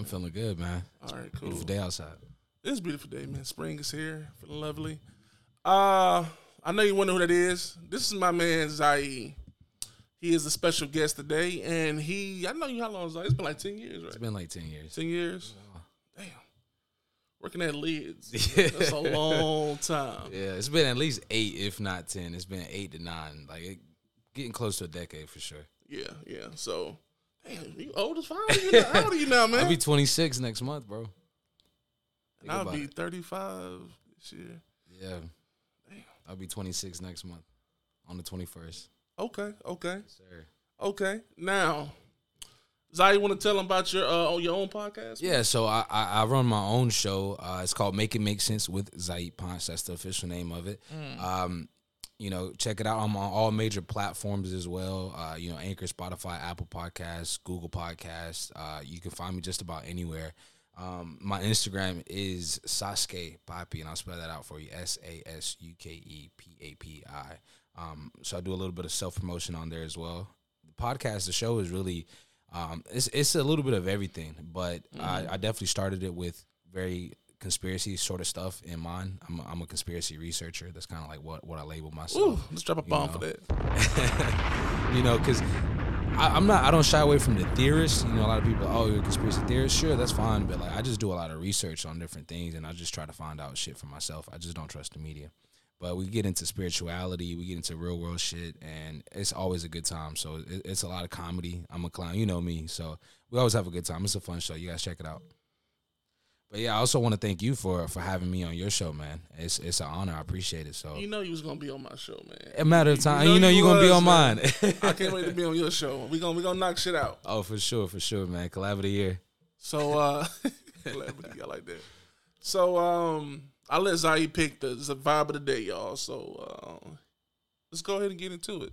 I'm feeling good, man. All right, cool. Beautiful day outside. It's a beautiful day, man. Spring is here. Feeling lovely. Uh, I know you wonder who that is. This is my man Zai. He is a special guest today, and he I know you how long Zai. It's been like ten years, right? It's been like ten years. Ten years. Damn. Working at lids. Yeah. That's a long time. Yeah, it's been at least eight, if not ten. It's been eight to nine, like it, getting close to a decade for sure. Yeah, yeah. So, damn, you old as fuck. How old are you now, How old are you now man? I'll be 26 next month, bro. Think and I'll be it. 35 this year. Yeah, I'll be 26 next month on the 21st. Okay, okay, Sir. okay. Now, Zai, you want to tell them about your uh, on your own podcast? Yeah, so I, I I run my own show. Uh, it's called Make It Make Sense with Zhait Ponce. That's the official name of it. Um, you know, check it out. I'm on all major platforms as well. Uh, you know, Anchor, Spotify, Apple Podcasts, Google Podcasts. Uh, you can find me just about anywhere. Um, my Instagram is Sasuke Papi, and I'll spell that out for you: S A S U K E P A P I. Um, so I do a little bit of self promotion on there as well. The podcast, the show is really, um, it's it's a little bit of everything, but I, I definitely started it with very conspiracy sort of stuff in mind. I'm a, I'm a conspiracy researcher. That's kind of like what what I label myself Ooh, let's drop a bomb know. for that. you know, because I'm not, I don't shy away from the theorists. You know, a lot of people, oh, you're a conspiracy theorist. Sure, that's fine, but like, I just do a lot of research on different things, and I just try to find out shit for myself. I just don't trust the media. But we get into spirituality, we get into real world shit, and it's always a good time. So it, it's a lot of comedy. I'm a clown, you know me, so we always have a good time. It's a fun show. You guys check it out. But yeah, I also want to thank you for for having me on your show, man. It's it's an honor. I appreciate it. So You know you was gonna be on my show, man. a matter of time. know You know, you you're gonna be on man. mine. I can't wait to be on your show. We gonna we gonna knock shit out. oh, for sure, for sure, man. Collab of the year. So uh I like that. So um I let Zai pick the, the vibe of the day, y'all. So uh, let's go ahead and get into it.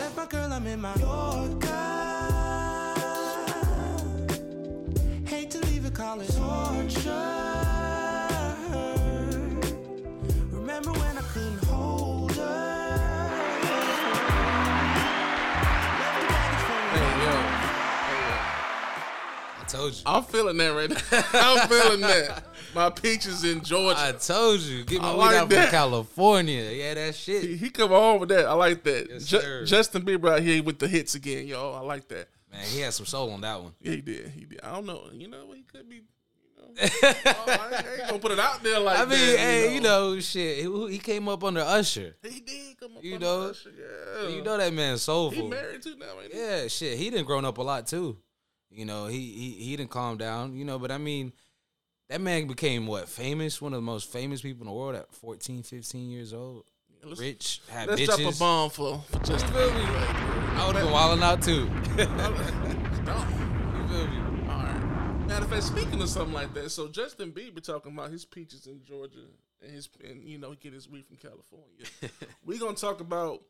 I left my girl, I'm in Mallorca. Hate to leave it, call it torture. Remember when I couldn't hold her? Left the baggage for a Hey yo, I told you. I'm feeling that right now. I'm feeling that. My peaches in Georgia. I told you. Get my I weed like out that. from California. Yeah, that shit. he come home with that. I like that. Yes, Ju-. Justin Bieber out here with the hits again, y'all. I like that. Man, he had some soul on that one. Yeah, he did. He did. I don't know. You know, he could be. You know, oh, I, ain't, I ain't gonna put it out there like that. I mean, that. hey, you know, shit. He, he came up under Usher. he did come up. You on know, shit, yeah. You know that man soulful. he married too now, ain't he? Yeah, shit. He didn't grown up a lot too. You know, he he he didn't calm down. You know, but I mean, that man became what famous, one of the most famous people in the world at 14, 15 years old. Let's, Rich, had let's bitches. drop a bomb for, for Justin feel me? Bieber. I would have been wilding out too. Oh, Stop. you feel me? All right. Matter of fact, speaking of something like that, so Justin Bieber talking about his peaches in Georgia and his and you know get his weed from California. We're gonna talk about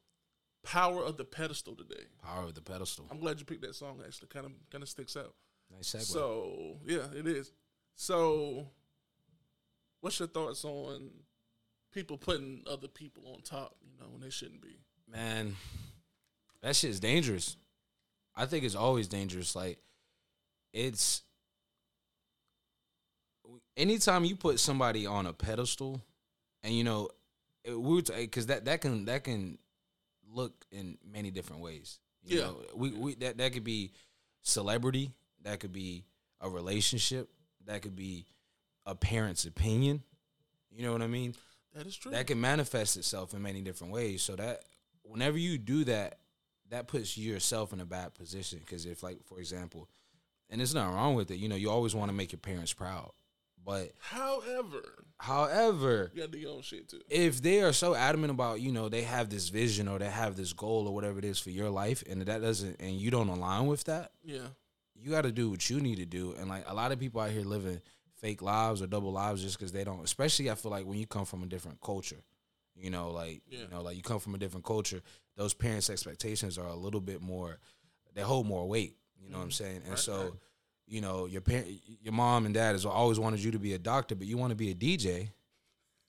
Power of the pedestal today. Power of the pedestal. I'm glad you picked that song. Actually, kind of kind of sticks out. Nice segue. So yeah, it is. So, what's your thoughts on people putting other people on top? You know, when they shouldn't be. man, that shit is dangerous. I think it's always dangerous. Like, it's anytime you put somebody on a pedestal, and you know, we because eh, that that can that can look in many different ways. You Yeah. know, we we that that could be celebrity, that could be a relationship, that could be a parent's opinion. You know what I mean? That is true. that can manifest itself in many different ways. So that whenever you do that, that puts yourself in a bad position. Because if, like, for example, and there's nothing wrong with it, you know, you always want to make your parents proud. But However, however, you gotta do your own shit too. if they are so adamant about, you know, they have this vision or they have this goal or whatever it is for your life, and that doesn't, and you don't align with that, Yeah. You got to do what you need to do. And like a lot of people out here living fake lives or double lives just because they don't. Especially I feel like when you come from a different culture, you know, like Yeah. you know, like you come from a different culture, those parents' expectations are a little bit more. They hold more weight. You know what I'm saying? And Mm-hmm. Right, so. right. You know, your parent, your mom and dad has always wanted you to be a doctor, but you want to be a DJ,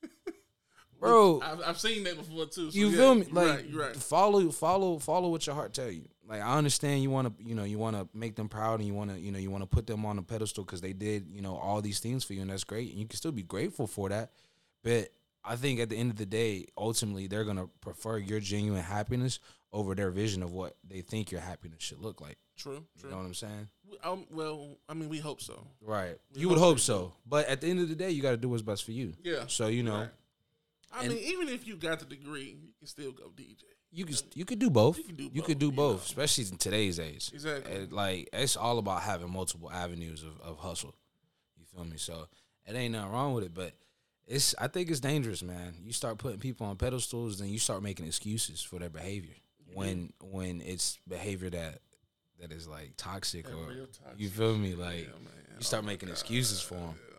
bro. I've, I've seen that before too. So You yeah, feel me? Like right. follow, follow, follow what your heart tell you. Like I understand you want to, you know, you want to make them proud and you want to, you know, you want to put them on a pedestal because they did, you know, all these things for you, and that's great. And you can still be grateful for that. But I think at the end of the day, ultimately, they're gonna prefer your genuine happiness over their vision of what they think your happiness should look like. True. True. You know what I'm saying? Um, well, I mean, we hope so. Right. We you would hope hope they so, but at the end of the day, you got to do what's best for you. Yeah. So you know, Right. I mean, even if you got the degree, you can still go DJ. You can you could do both. You can do You both, could do both, know. especially in today's age. Exactly. And, like it's all about having multiple avenues of, of hustle. You feel me? So it ain't nothing wrong with it, but it's I think it's dangerous, man. You start putting people on pedestals, then you start making excuses for their behavior when when it's behavior that that is like toxic Yeah, or toxic. you feel me? Like Yeah, you start Oh making God. excuses for them. Yeah.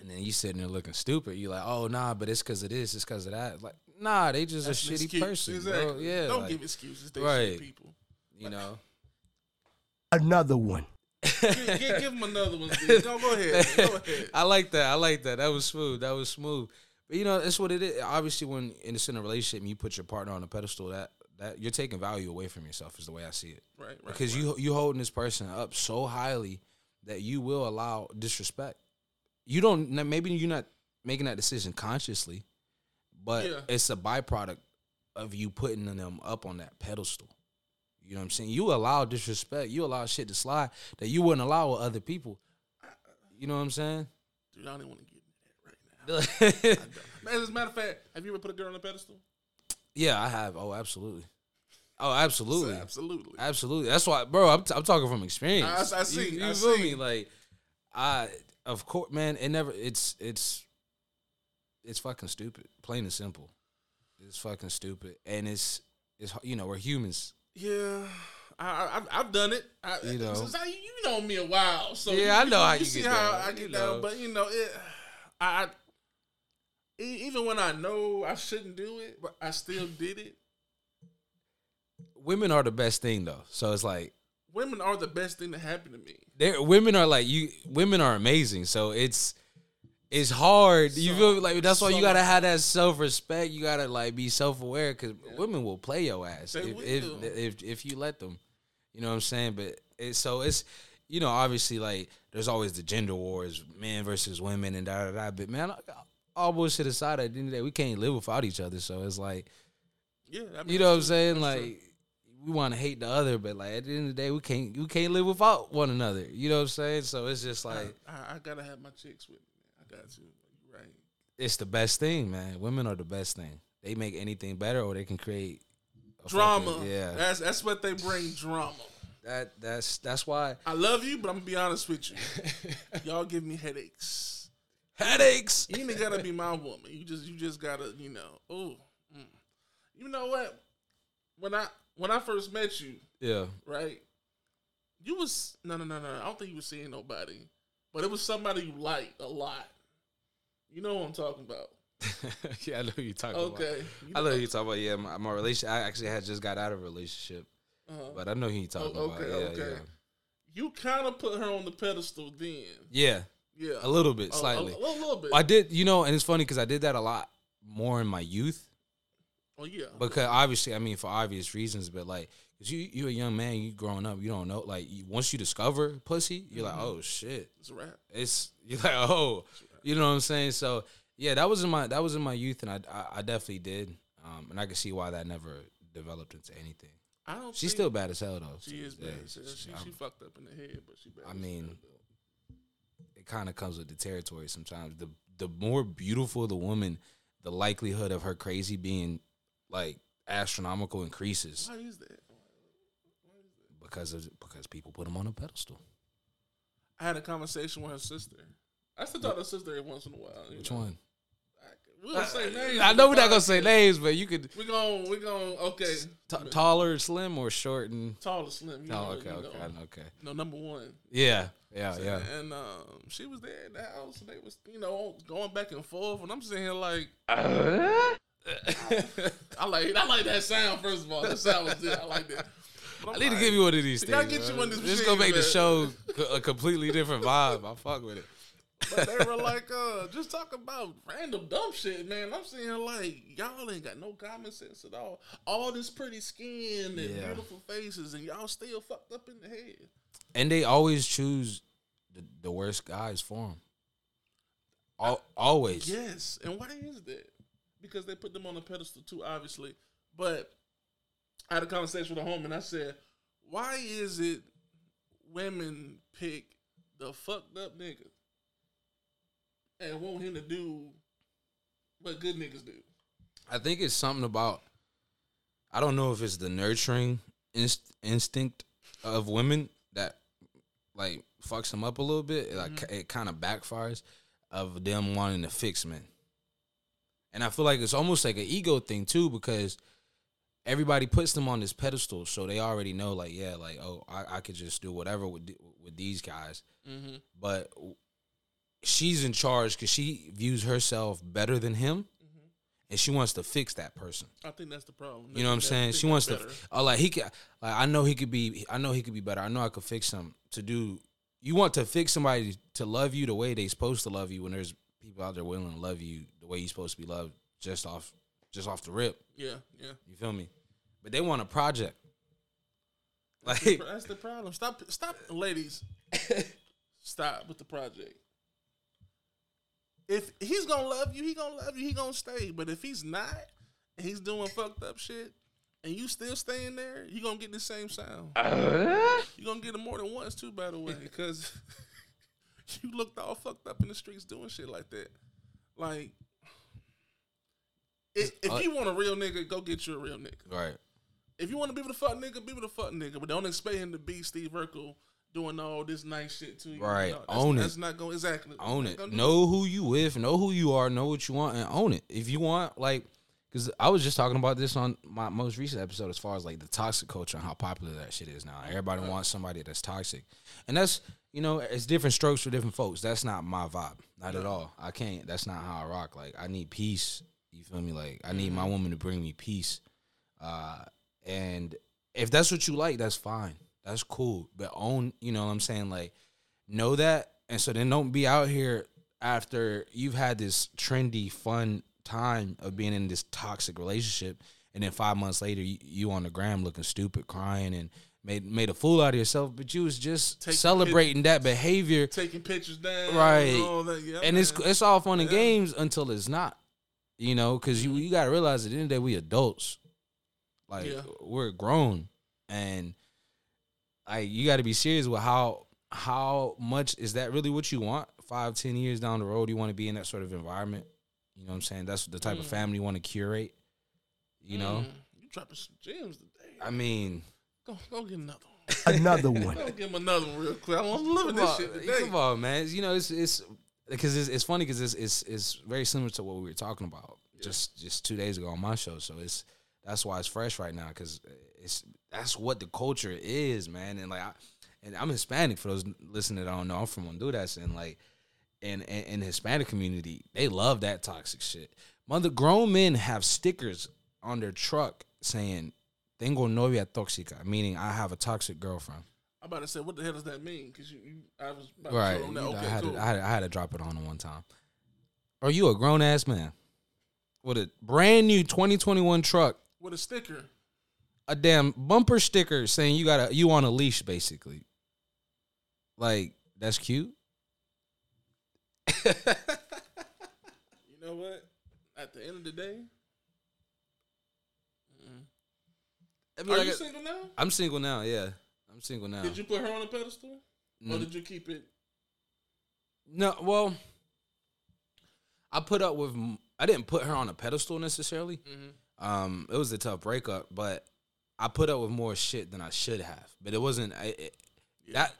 And then you sitting there looking stupid. You like, oh nah, but it's because of this, it's because of that. Like, nah, they just That's a shitty excuse. person, Exactly. bro. Yeah, Don't like, give excuses. They Right. shit people. you know. Another one. give, give, give them another one. dude. Go, go ahead. Go ahead. I like that. I like that. That was smooth. That was smooth. But you know, that's what it is. Obviously, when in a in a relationship, and you put your partner on a pedestal. That that you're taking value away from yourself is the way I see it. Right, right. Because right. you you holding this person up so highly that you will allow disrespect. You don't. Maybe you're not making that decision consciously, but Yeah. it's a byproduct of you putting them up on that pedestal. You know what I'm saying? You allow disrespect. You allow shit to slide that you wouldn't allow with other people. You know what I'm saying? Dude, I don't even want to get into that right now. as a matter of fact, have you ever put a girl on a pedestal? Yeah, I have. Oh, absolutely. Oh, absolutely. Absolutely. Absolutely. That's why, bro. I'm, t- I'm talking from experience. I- I see, You, you I feel see. me? Like, I of course, man. It never. It's it's it's fucking stupid. Plain and simple. It's fucking stupid, and it's it's you know we're humans. Yeah, I, I, I've- done it. I, You know. since I, you know me a while, so Yeah, I know how you see get how down, I you get know. down. But you know, it, I, I even when I know I shouldn't do it, but I still did it. Women are the best thing though. So it's like Women are the best thing that happened to me. they're women are like you. Women are amazing. So it's. It's hard. You So- feel me? Like that's why you gotta have that self respect. You gotta like be self aware because women will play your ass if, if if if you let them. You know what I'm saying? But it's so it's you know obviously like there's always the gender wars, men versus women and da da da. But man, all bullshit aside, at the end of the day, we can't live without each other. So it's like Yeah, I mean, you know what I'm saying? True. Like we want to hate the other, but like at the end of the day, we can't we can't live without one another. You know what I'm saying? So it's just like I, I gotta have my chicks with me. Got. You're right. it's the best thing, man. Women are the best thing. They make anything better, or they can create Drama. fucking- yeah, that's that's what they bring. Drama. that that's that's why I love you, but I'm gonna be honest with you. Y'all give me headaches. headaches. You ain't gotta be my woman. You just you just gotta you know. Oh, mm. you know what? When I when I first met you, Yeah, right? You was no no no no. I don't think you was seeing nobody, but it was somebody you liked a lot. You know what I'm talking about? yeah, I know who you talking about. Okay. I know who you talking about. Yeah, my, my relation. I actually had just got out of a relationship, Uh-huh. but I know who you talking Oh, about. okay, Yeah, okay. yeah, You kind of put her on the pedestal then. yeah, Yeah. a little bit, A- a- slightly. A, little bit. I did, you know, and it's funny because I did that a lot more in my youth. oh yeah. Because obviously, I mean, for obvious reasons, but like, cause you you a young man, you growing up, you don't know. Like, you, once you discover pussy, you're like, oh shit, it's a wrap. it's you're like, oh, you know what I'm saying? So yeah, that was in my that was in my youth, and I I, I definitely did, um, and I can see why that never developed into anything. I don't. She's still bad as hell though. She is bad. as hell. she- She, fucked up in the head, but she bad. I mean, it kind of comes with the territory sometimes. The the more beautiful the woman, the likelihood of her crazy being like astronomical increases why is that? because of because people put them on a pedestal. I had a conversation with her sister. I still talk to her sister every once in a while. Which know. one? We don't say names. I know we're not gonna say names, but you could We gon' we gon' okay. t- taller, slim, or short and. Tall or slim. You Oh, know, okay, you okay, know. okay. No, number one. Yeah, yeah, yeah. And um, she was there in the house, and they was, you know, going back and forth, and I'm sitting here like, I like, I like that sound. First of all, that sound was good. I like that. I I'm need to give you one of these things. gotta get you one of these This is gonna make the show a completely different vibe. I fuck with it. But they were like, uh, just talk about random dumb shit, man. I'm saying like, y'all ain't got no common sense at all. All this pretty skin and Yeah. beautiful faces, and y'all still fucked up in the head. And they always choose the, the worst guys for them. Al- always. Yes, and why is that? Because they put them on a pedestal too, obviously. But I had a conversation with a homie, and I said, "Why is it women pick the fucked up nigga and want him to do what good niggas do?" I think it's something about. I don't know if it's the nurturing inst- instinct of women that like fucks them up a little bit. Like it kind of backfires of them wanting to fix men. And I feel like it's almost like an ego thing too because everybody puts them on this pedestal, so they already know like yeah, like oh I, I could just do whatever with with these guys. Mm-hmm. But she's in charge because she views herself better than him, and she wants to fix that person. I think that's the problem. You know what I'm saying? She wants better. to. Oh, uh, like he could. Like I know he could be. I know he could be better. I know I could fix him to do. You want to fix somebody to love you the way they supposed to love you when there's people out there willing to love you the way you're supposed to be loved just off just off the rip. Yeah, yeah. You feel me? But they want a project. Like That's the problem. Stop, stop, ladies. stop with the project. If he's gonna love you, he gonna love you. He gonna stay. But if he's not, and he's doing fucked up shit, and you still staying there, you gonna get the same sound. You gonna get it more than once too, by the way, because you looked all fucked up in the streets doing shit like that. Like, if, uh, if you want a real nigga, go get you a real nigga. right. If you want to be with a fuck nigga, be with a fuck nigga, but don't expect him to be Steve Urkel doing all this nice shit to you. Right. No, Own it. That's not going exactly. own it. Know who you with. Know who you are. Know what you want, and own it. If you want, like, because I was just talking about this on my most recent episode, as far as like the toxic culture and how popular that shit is now. Everybody wants somebody that's toxic, and that's you know it's different strokes for different folks. That's not my vibe, not at all. I can't. That's not how I rock. Like I need peace. You feel me? Like I need my woman to bring me peace, uh, and if that's what you like, that's fine. That's cool. But own, you know what I'm saying? Like, know that. And so then don't be out here after you've had this trendy, fun time of being in this toxic relationship. And then five months later, you, you on the gram looking stupid, crying, and made made a fool out of yourself. But you was just Taking celebrating that behavior, Taking pictures down, Right. And, that. Yeah, and it's it's all fun and Yeah. games until it's not. You know, because you mm-hmm. you gotta realize at the end of the day we adults, like Yeah. we're grown, and like you got to be serious with how how much is that really what you want? Five, ten years down the road, you want to be in that sort of environment. You know what I'm saying? That's the type of family you want to curate. You know, Mm, you dropping some gems today. I mean, Go, go get another one. Another one. Go get him another one real quick. I'm living this come shit today. come on, man. You know, it's it's because it's, it's funny because it's, it's it's very similar to what we were talking about just just two days ago on my show. So it's that's why it's fresh right now because it's that's what the culture is, man. And like, I, and I'm Hispanic for those listening that don't know. I'm from Honduras, and like, and and, and Hispanic community, they love that toxic shit. Mother grown men have stickers on their truck saying "Tengo novia tóxica," meaning I have a toxic girlfriend. I'm about to say, what the hell does that mean? Because you, you, I was about Right. to show that. you know, Okay, I, had cool. to, I, had to, I had to drop it on him one time. Are you a grown ass man with a brand new 2021 truck, With a sticker. A damn bumper sticker saying you got to you on a leash, basically? Like that's cute. You know what? At the end of the day, mm. I mean, are like you a- single now? I'm single now. Yeah, I'm single now. Did you put her on a pedestal, or Mm. did you keep it? No, well, I put up with. I didn't put her on a pedestal necessarily. Mm-hmm. Um, it was a tough breakup, but I put up with more shit than I should have. But it wasn't I, it, that.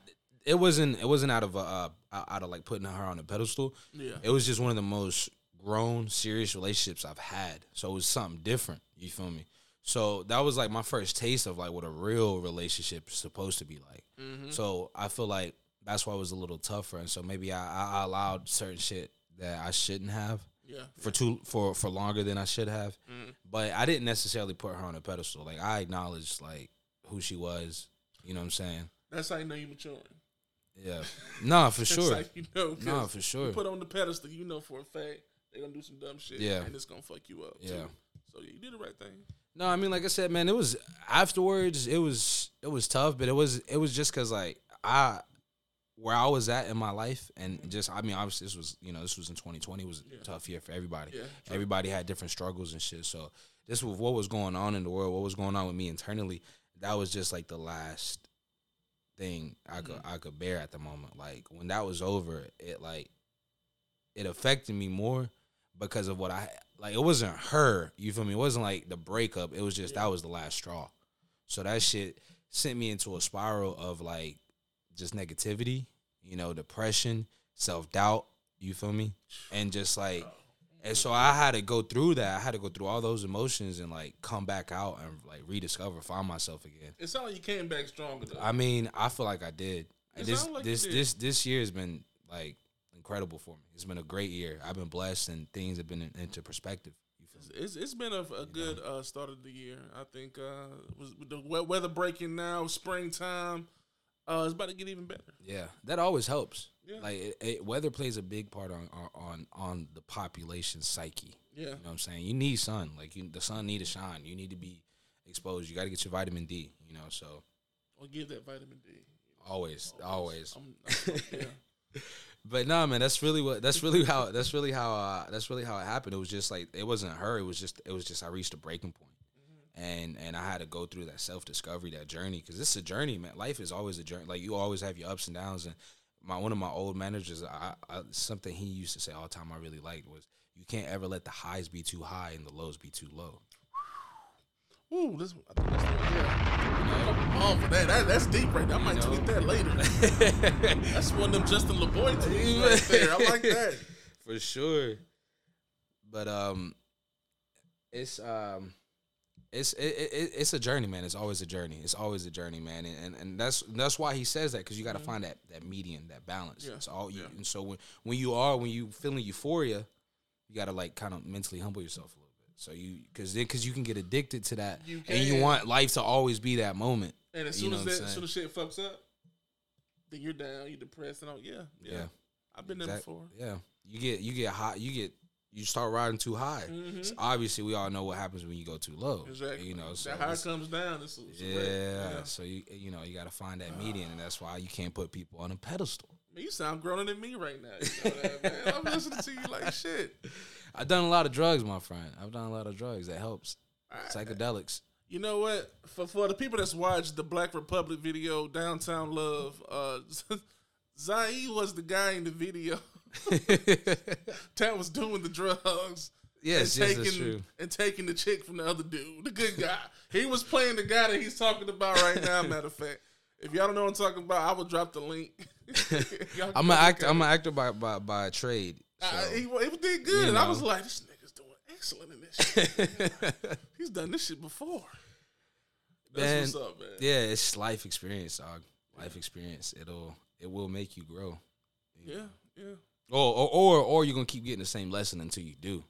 It wasn't. It wasn't out of a uh, out of like putting her on a pedestal. Yeah. It was just one of the most grown, serious relationships I've had. So it was something different. You feel me? So that was like my first taste of like what a real relationship is supposed to be like. Mm-hmm. So I feel like that's why it was a little tougher, and so maybe I, I allowed certain shit that I shouldn't have Yeah. for too for for longer than I should have. Mhm. But I didn't necessarily put her on a pedestal. Like I acknowledged like who she was. You know what I'm saying? That's how you know you're maturing. Yeah. Nah, for That's sure. you know. Nah, for sure. You put on the pedestal, you know for a fact they're gonna do some dumb shit. Yeah. And it's gonna fuck you up. Yeah. Too. So you did the right thing. No, I mean, like I said, man, it was afterwards. It was it was tough, but it was it was just because like I where I was at in my life, and just I mean, obviously this was you know this was in 2020. Was a tough year for everybody. Yeah, everybody had different struggles and shit. So this was what was going on in the world, what was going on with me internally. That was just like the last thing I could mm. I could bear at the moment. Like when that was over, it like it affected me more because of what I like. It wasn't her, you feel me? It wasn't like the breakup. It was just that was the last straw. So that shit sent me into a spiral of like just negativity, you know, depression, self doubt. You feel me? And just like, and so I had to go through that. I had to go through all those emotions and like come back out and like rediscover, find myself again. It sounded like you came back stronger though. I mean, I feel like I did. It this like this this this year has been like incredible for me. It's been a great year. I've been blessed and things have been in, into perspective. You feel me? It's, it's been a, a good uh, start of the year. I think uh, was the weather breaking now, springtime. Uh, it's about to get even better. Yeah, that always helps. Yeah. Like it, it, weather plays a big part on on on the population psyche. Yeah. You know what I'm saying? You need sun. Like you, the sun need to shine. You need to be exposed. You got to get your vitamin D. You know, so Or give that vitamin D. always, always. I'm, I'm, yeah. But no, man, that's really what. That's really how. That's really how. Uh, that's really how it happened. It was just like it wasn't her. It was just. It was just I reached a breaking point, and and I had to go through that self discovery, that journey, because this is a journey, man. Life is always a journey. Like you always have your ups and downs. And my one of my old managers, I, I something he used to say all the time. I really liked was you can't ever let the highs be too high and the lows be too low. Ooh, this, I think that's the, yeah. On for that. that. That's deep right there. I might tweet that later. that's one of them Justin LeBoy tweets right there. I like that. for sure. But um, it's um, it's it, it, it's a journey, man. It's always a journey. It's always a journey, man. And and, and that's that's why he says that because you got to mm-hmm. find that that median, that balance. Yeah, It's all you. yeah. And so when when you are when you feeling euphoria, you got to like kind of mentally humble yourself a little bit. So you because then because you can get addicted to that, You and you want life to always be that moment. And as You soon know as that, as soon as shit fucks up, then you're down, you're depressed, and all. Yeah, yeah. Yeah. I've been there before. Yeah, you get you get hot. You get you start riding too high. Mhm. So obviously, we all know what happens when you go too low. Exactly. You know, so that high comes down. It's, it's a yeah. So you you know you got to find that median, and that's why you can't put people on a pedestal. You sound growner than me right now. You know that, man. I'm listening to you like shit. I've done a lot of drugs, my friend. I've done a lot of drugs. That helps. Psychedelics. You know what? For for the people that's watched the Black Republic video, Downtown Love, uh, Zai was the guy in the video that was doing the drugs. Yes, and yes, taking that's true. and taking the chick from the other dude, the good guy. he was playing the guy that he's talking about right now. Matter of fact, if y'all don't know what I'm talking about, I will drop the link. I'm an actor. I'm an actor by by, by trade. it. I- he, he did good. You and I was like, this nigga's doing excellent in this shit. he's done this shit before. That's Man, what's up, man. yeah, it's life experience, dog. Life experience. It'll it will make you grow. Yeah, yeah. Or or or, or you're gonna keep getting the same lesson until you do,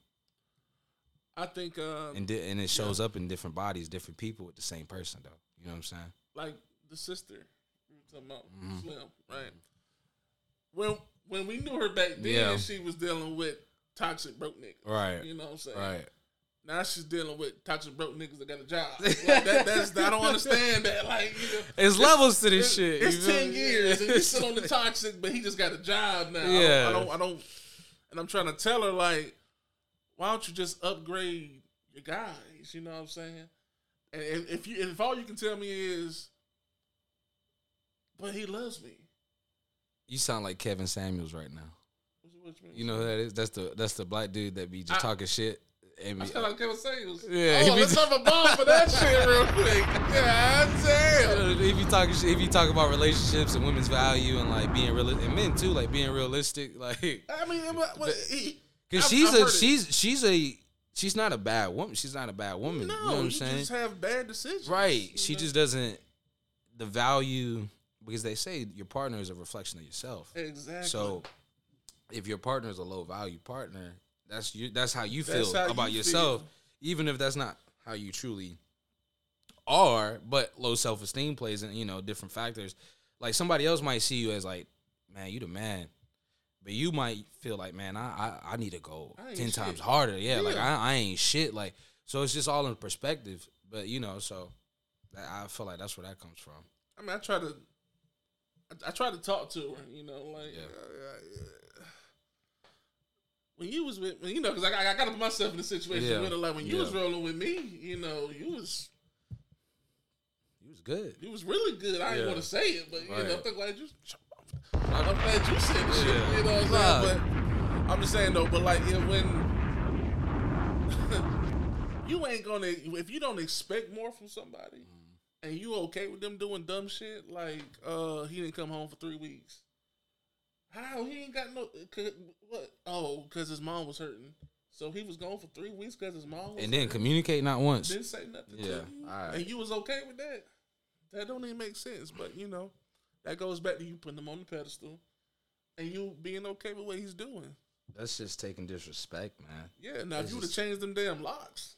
I think uh, and di- and it shows up in different bodies, different people with the same person though. You know what I'm saying? like the sister talking about Mm-hmm. Slim, right? When when we knew her back then, Yeah. she was dealing with toxic broke niggas. Right. You know what I'm saying? Right. Now she's dealing with toxic broke niggas that got a job. Like that, that's I don't understand that. Like you know, It's levels to this it's, shit. It's ten years, and you still on the toxic, but he just got a job now. I Yeah. don't, I don't, I don't. And I'm trying to tell her like, why don't you just upgrade your guys? You know what I'm saying? And, and if you, if all you can tell me is, but he loves me. You sound like Kevin Samuels right now. What's- what mean? You know who that is? That's the that's the black dude that be just I- talking shit. I sound like Kevin Samuels. Yeah, Oh, let's have a bomb for that shit real quick. God damn. if you shit- if you talk about relationships and women's value and like being real and men too, like being realistic, like I mean, but, but he, because she's I've a heard it. she's she's a she's not a bad woman. She's not a bad woman. no, you know what I'm saying? just have bad decisions. Right. She know? just doesn't the value because they say your partner is a reflection of yourself. exactly. So if your partner is a low value partner, that's you that's how you feel how you about yourself. feel. Even if that's not how you truly are, but low self esteem plays in, you know, different factors. Like somebody else might see you as like, man, you the man. But you might feel like, man, I I, I need to go ten shit. times harder. Yeah, like I, I ain't shit. Like so, it's just all in perspective. But you know, so I feel like that's where that comes from. I mean, I try to, I, I try to talk to her. You know, like Yeah. uh, uh, when you was with, me, you know, because I, I got to put myself in the situation Yeah. with. Like when you Yeah. was rolling with me, you know, you was you was good. you was really good. I Yeah. didn't want to say it, but you know, I'm glad you. I'm glad you said the shit. You know what I'm saying? But I'm just saying though. But like, yeah, when you ain't gonna, if you don't expect more from somebody, Mm. and you okay with them doing dumb shit, like uh, he didn't come home for three weeks. How he ain't got no? What? Oh, because his mom was hurting, so he was gone for three weeks because his mom was And then communicate not once. didn't say nothing. Yeah, to alright. and you was okay with that. That don't even make sense, but you know, that goes back to you putting him on the pedestal, and you being okay with what he's doing. That's just taking disrespect, man. Yeah. Now, if you would have just- changed them damn locks,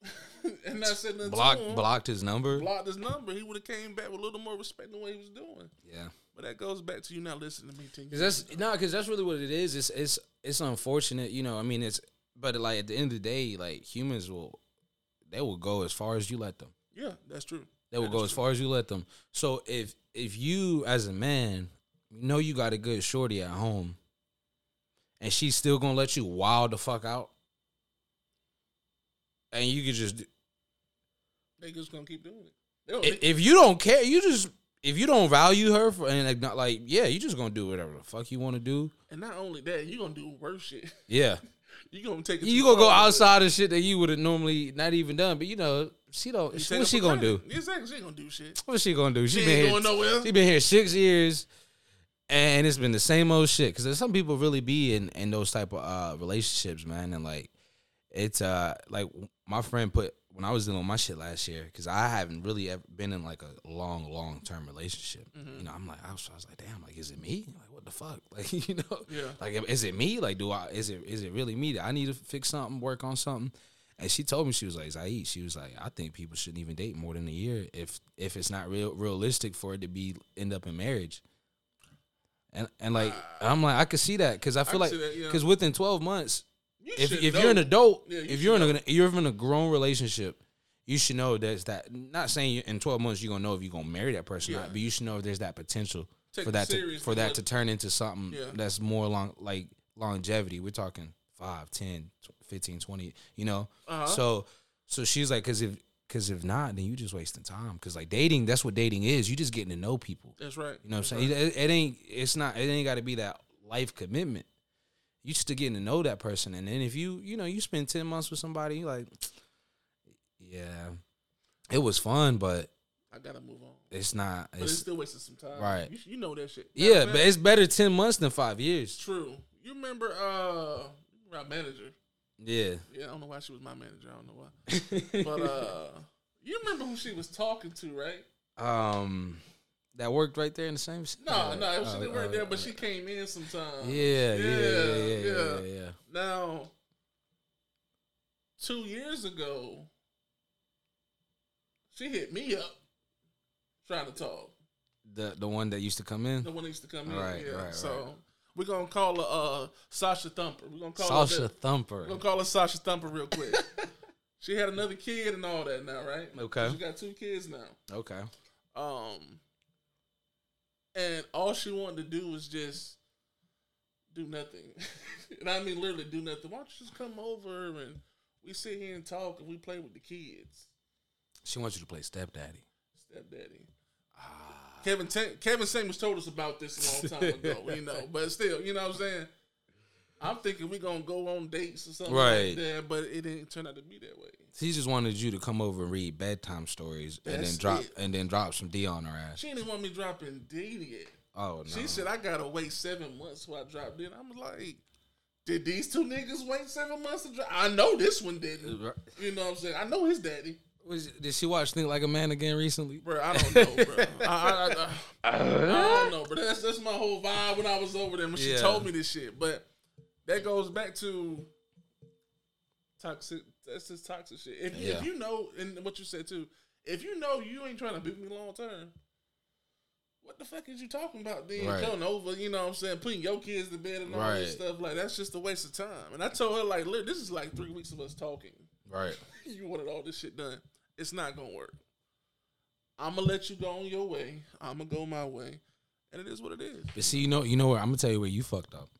and not said nothing Block to him, blocked his number. blocked his number, he would have came back with a little more respect than what he was doing. Yeah. But that goes back to you not listening to me. Cause that's no, cause that's really what it is. It's it's it's unfortunate, you know. I mean, it's but like at the end of the day, like humans will, they will go as far as you let them. Yeah, that's true. They will That go as true. far as you let them. So if if you as a man, you know you got a good shorty at home, and she's still gonna let you wild the fuck out, and you could just They just gonna keep doing it. If, if you don't care, you just if you don't value her for and like, not like yeah, you just gonna do whatever the fuck you want to do. and not only that, you gonna do worse shit. Yeah. You gonna take it. You gonna go outside of shit that you would have normally not even done, but you know she don't. Take What's she gonna do? Exactly, she gonna do shit. What's she gonna do? She been ain't here. going nowhere. She been here six years, and it's been the same old shit. Because there's some people really be in in those type of uh, relationships, man, and like it's uh like my friend put when I was dealing with my shit last year because I haven't really ever been in like a long long term relationship. Mm-hmm. You know, I'm like I was, I was like, damn, like is it me? Like what the fuck? Like you know, Yeah. like is it me? Like do I is it is it really me that I need to fix something, work on something? And she told me she was like, Zhait, she was like, I think people shouldn't even date more than a year if if it's not real realistic for it to be end up in marriage. And and like I'm like I could see that because I feel can like that, yeah. because within 12 months, You if if know. you're an adult, Yeah, you if you're in know. a you're in a grown relationship, you should know that's that. Not saying in 12 months you're gonna know if you're gonna marry that person or Yeah. not, but you should know if there's that potential Take for that to for that to turn into something Yeah. that's more long like longevity. We're talking 5, 10, 15, 20, you know. Uh-huh. So so she's like cuz if cuz if not, then you're just wasting time cuz like dating, that's what dating is. You're just getting to know people. That's right. You know what I'm saying? It, it ain't. It's not. It ain't got to be that life commitment. You just to getting to know that person, and then if you, you know, you spend ten months with somebody, you like, yeah, it was fun, but I gotta move on. it's not. But it's It's, still wasting some time. Right. You, you know that shit. yeah, but it's better ten months than five years. true. You remember uh our manager? Yeah, Yeah, I don't know why she was my manager. I don't know why. but uh you remember who she was talking to, right? um, that worked right there in the same. city? No, no, Oh, she didn't work oh, there, but oh. she came in sometimes. Yeah, yeah, yeah, yeah, yeah, yeah. Now, two years ago, she hit me up trying to talk. The the one that used to come in. The one that used to come in. Right, yeah. right, so right. we're gonna call her uh, Sasha Thumper. We're gonna call Sasha her. Thumper. We're gonna call her Sasha Thumper real quick. she had another kid and all that now, right? Okay. She got two kids now. Okay. Um, and all she wanted to do was just do nothing. and I mean literally do nothing. Why don't you just come over and we sit here and talk and we play with the kids, She wants you to play stepdaddy. stepdaddy. Kevin T- Kevin Samuels told us about this a long time ago, you know. But still, you know what I'm saying. I'm thinking we gonna go on dates or something Right. like that, but it didn't turn out to be that way. She just wanted you to come over and read bedtime stories and then drop it. and then drop some D on her ass. She didn't want me dropping D yet. Oh no. She said I gotta wait seven months before I dropped in. I'm like, did these two niggas wait seven months to drop? I know this one didn't. Uh, you know what I'm saying? I know his daddy, Was, did she watch Think Like a Man again recently? bro. I don't know, bro. I, I, I, I don't know, but that's that's my whole vibe when I was over there when she told me this shit. But that goes back to toxic. That's just toxic shit. If, Yeah. if you know, and what you said too, if you know you ain't trying to beat me long term. What the fuck is you talking about? Then Right. coming over, you know what I'm saying, putting your kids to bed and all Right. this stuff. Like that's just a waste of time. And I told her like, look, this is like three weeks of us talking. Right. you wanted all this shit done. It's not gonna work. I'm gonna let you go on your way. I'm gonna go my way, and it is what it is. But see, you know, you know where I'm gonna tell you where you fucked up.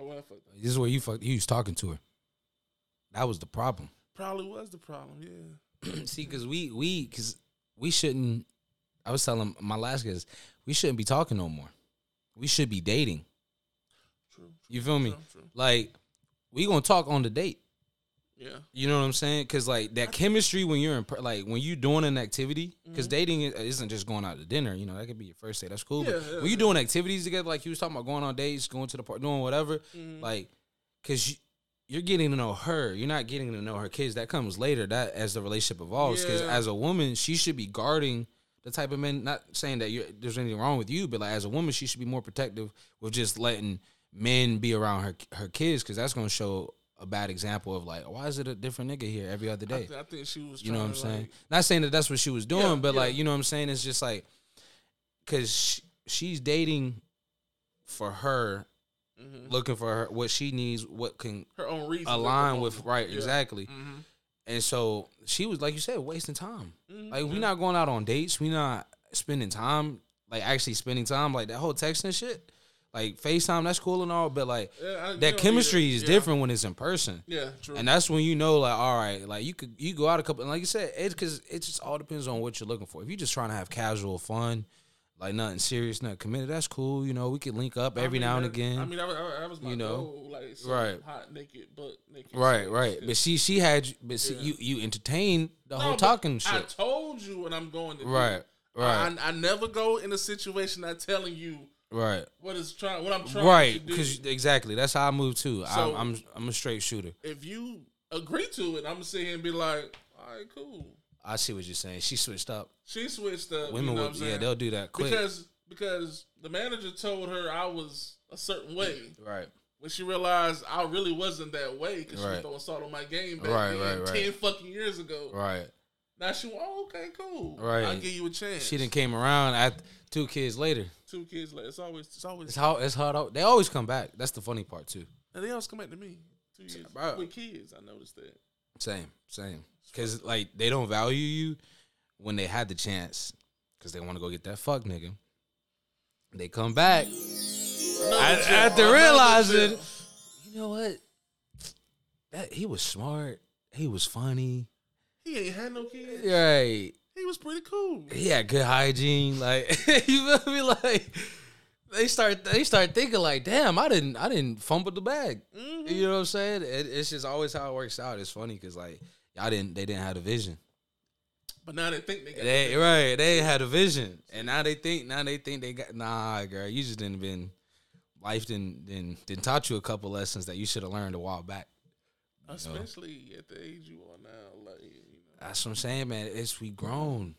Oh, well, I fucked up. This is where you fucked. You was talking to her. That was the problem. Probably was the problem. Yeah. see, because we we because we shouldn't. I was telling my last guest we shouldn't be talking no more. We should be dating. True. true You feel me? true, true. Like we gonna talk on the date. Yeah. You know what I'm saying? Because like that chemistry when you're in like when you doing an activity, because mm-hmm. dating isn't just going out to dinner. You know that could be your first date. That's cool. Yeah, but yeah, when you're doing activities together, like you was talking about going on dates, going to the park, doing whatever, mm-hmm. like because you, you're getting to know her. You're not getting to know her kids. That comes later. That as the relationship evolves. Because Yeah. as a woman, she should be guarding the type of men. Not saying that you're, there's anything wrong with you, but like as a woman, she should be more protective with just letting men be around her her kids because that's gonna show a bad example of like why is it a different nigga here every other I, day? th- I think she was. You know what I'm saying? like- Not saying that that's what she was doing, Yeah, but yeah. like you know what I'm saying. It's just like because she, she's dating for her, Mhm. looking for her what she needs, what can her own the align with right Yeah. exactly. Mhm. And so she was like you said, wasting time. Mhm. Like we not going out on dates. We not spending time, like actually spending time. Like that whole texting shit. Like FaceTime, that's cool and all, but like Yeah, I- you don't need that chemistry is Yeah. different when it's in person. Yeah, true. And that's when you know, like, all right, like you could you go out a couple, and like you said, it's because it just all depends on what you're looking for. If you're just trying to have casual fun, like nothing serious, nothing committed, that's cool. You know, we can link up I every mean, now and again. I mean, that was, that was my you know. goal, like Right. hot naked, but naked. right, shit. right. But she she had, you- but see, Yeah. you you entertained the No, whole talking I shit. told you what I'm going to do. Right, right, I, I never go in a situation not telling you right, what is trying, what I'm trying right. to do. Right. Because exactly, that's how I move too. So- I'm, I'm I'm a straight shooter. if you agree to it, I'm gonna sit here and be like, all right, cool. I see what you're saying. She switched up. She switched up. Women you know would, yeah, they'll do that quick. because because the manager told her I was a certain way. right, When she realized I really wasn't that way because she was throwing salt on my game back Right, then, right, right. ten fucking years ago. right. Now she went, oh, okay, cool. Right. I'll give you a chance. She didn't came around at two kids later. Two kids later. It's always it's always It's how it's hard. They always come back. That's the funny part too. and they always come back to me. Two years with kids. I noticed that. Same, same. Because like they don't value you when they had the chance, because they want to go get that fuck nigga. They come back chip, after realizing, you know what? That he was smart. He was funny. he ain't had no kids. Right. Was pretty cool. He had good hygiene. Like you feel me? Like they start they start thinking like, damn, I didn't I didn't fumble the bag. Mhm. You know what I'm saying? It, it's just always how it works out. It's funny because like y'all didn't they didn't have a vision. But now they think they got They right, they had a vision, and now they think now they think they got nah, girl. You just didn't been life didn't didn't didn't taught you a couple lessons that you should have learned a while back. especially at the age you are now. Like know, That's what I'm saying, man. It's we grown.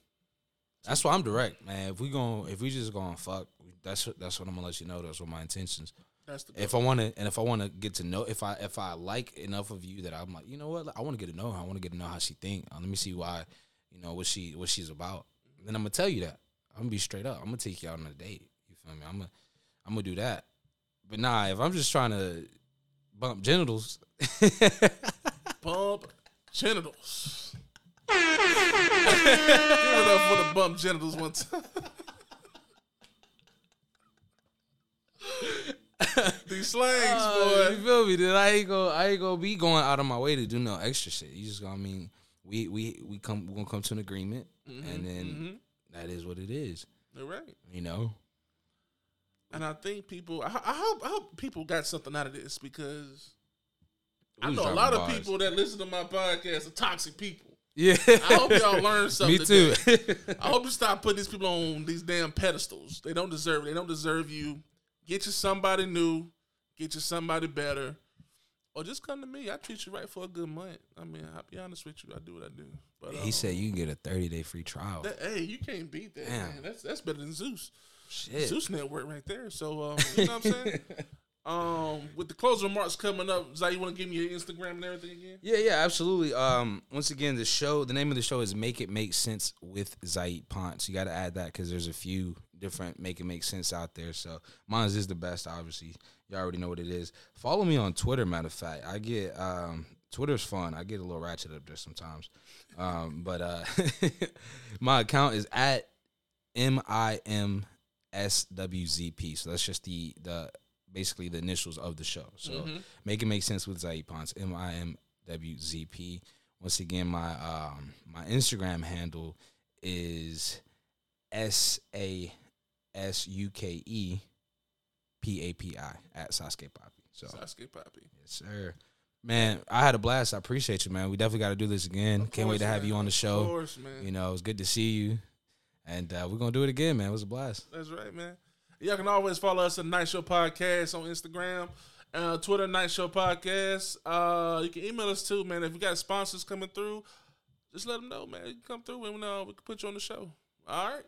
That's why I'm direct, man. If we going if we just going fuck, that's that's what I'm gonna let you know. That's what my intentions. That's the If I want to, and if I want to get to know, if I if I like enough of you that I'm like, you know what, I want to get to know her. I want to get to know how she think. Uh, let me see why, you know, what she what she's about. then I'm gonna tell you that. I'm gonna be straight up. I'm gonna take you out on a date. You feel me? I'm gonna I'm gonna do that. But nah, if I'm just trying to bump genitals, bump genitals. Give it up for the bump genitals one time. These slangs, Uh, you feel me? Then I ain't go. I ain't gonna be going out of my way to do no extra shit. You just gonna I mean we we we come we're gonna come to an agreement, and then that is what it is. You're right. You know. And I think people, I, I hope, I hope people got something out of this because I know a lot of bars. people that listen to my podcast are toxic people. Yeah. I hope y'all learned something. Me too. I hope you stop putting these people on these damn pedestals. They don't deserve. It. They don't deserve you. Get you somebody new. Get you somebody better. Or just come to me. I treat you right for a good month. I mean, I'll be honest with you. I do what I do. But he um, said you can get a 30 day free trial. that, hey, you can't beat that. Damn. Man. That's that's better than Zeus. Shit. Zeus Network right there. So um, you know what I'm saying? um, with the closing remarks coming up, Zay, you want to give me your Instagram and everything again? Yeah, yeah, absolutely. Um, once again, the show, the name of the show is Make It Make Sense with Zhait Ponce. You got to add that because there's a few different Make It Make Sense out there. So mine is the best, obviously. You already know what it is. Follow me on Twitter. Matter of fact, I get um, Twitter's fun. I get a little ratchet up there sometimes. Um, but uh, my account is at M I M S W Z P. So that's just the the basically the initials of the show. So make it make sense with Zhait Ponce. M I M W Z P. Once again, my um my Instagram handle is S A S U K E P A P I at Sasuke Papi. So Sasuke Papi. yes, sir. Man, I had a blast. I appreciate you, man. We definitely got to do this again. Can't wait to have you on the show. Of course, man. You know, it was good to see you. And uh, we're gonna do it again, man. It was a blast. That's right, man. Y'all can always follow us at Night Show Podcast on Instagram, uh, Twitter, Night Show Podcast. Uh, you can email us too, man. If you got sponsors coming through, just let them know, man. You come through and uh, we can put you on the show. All right.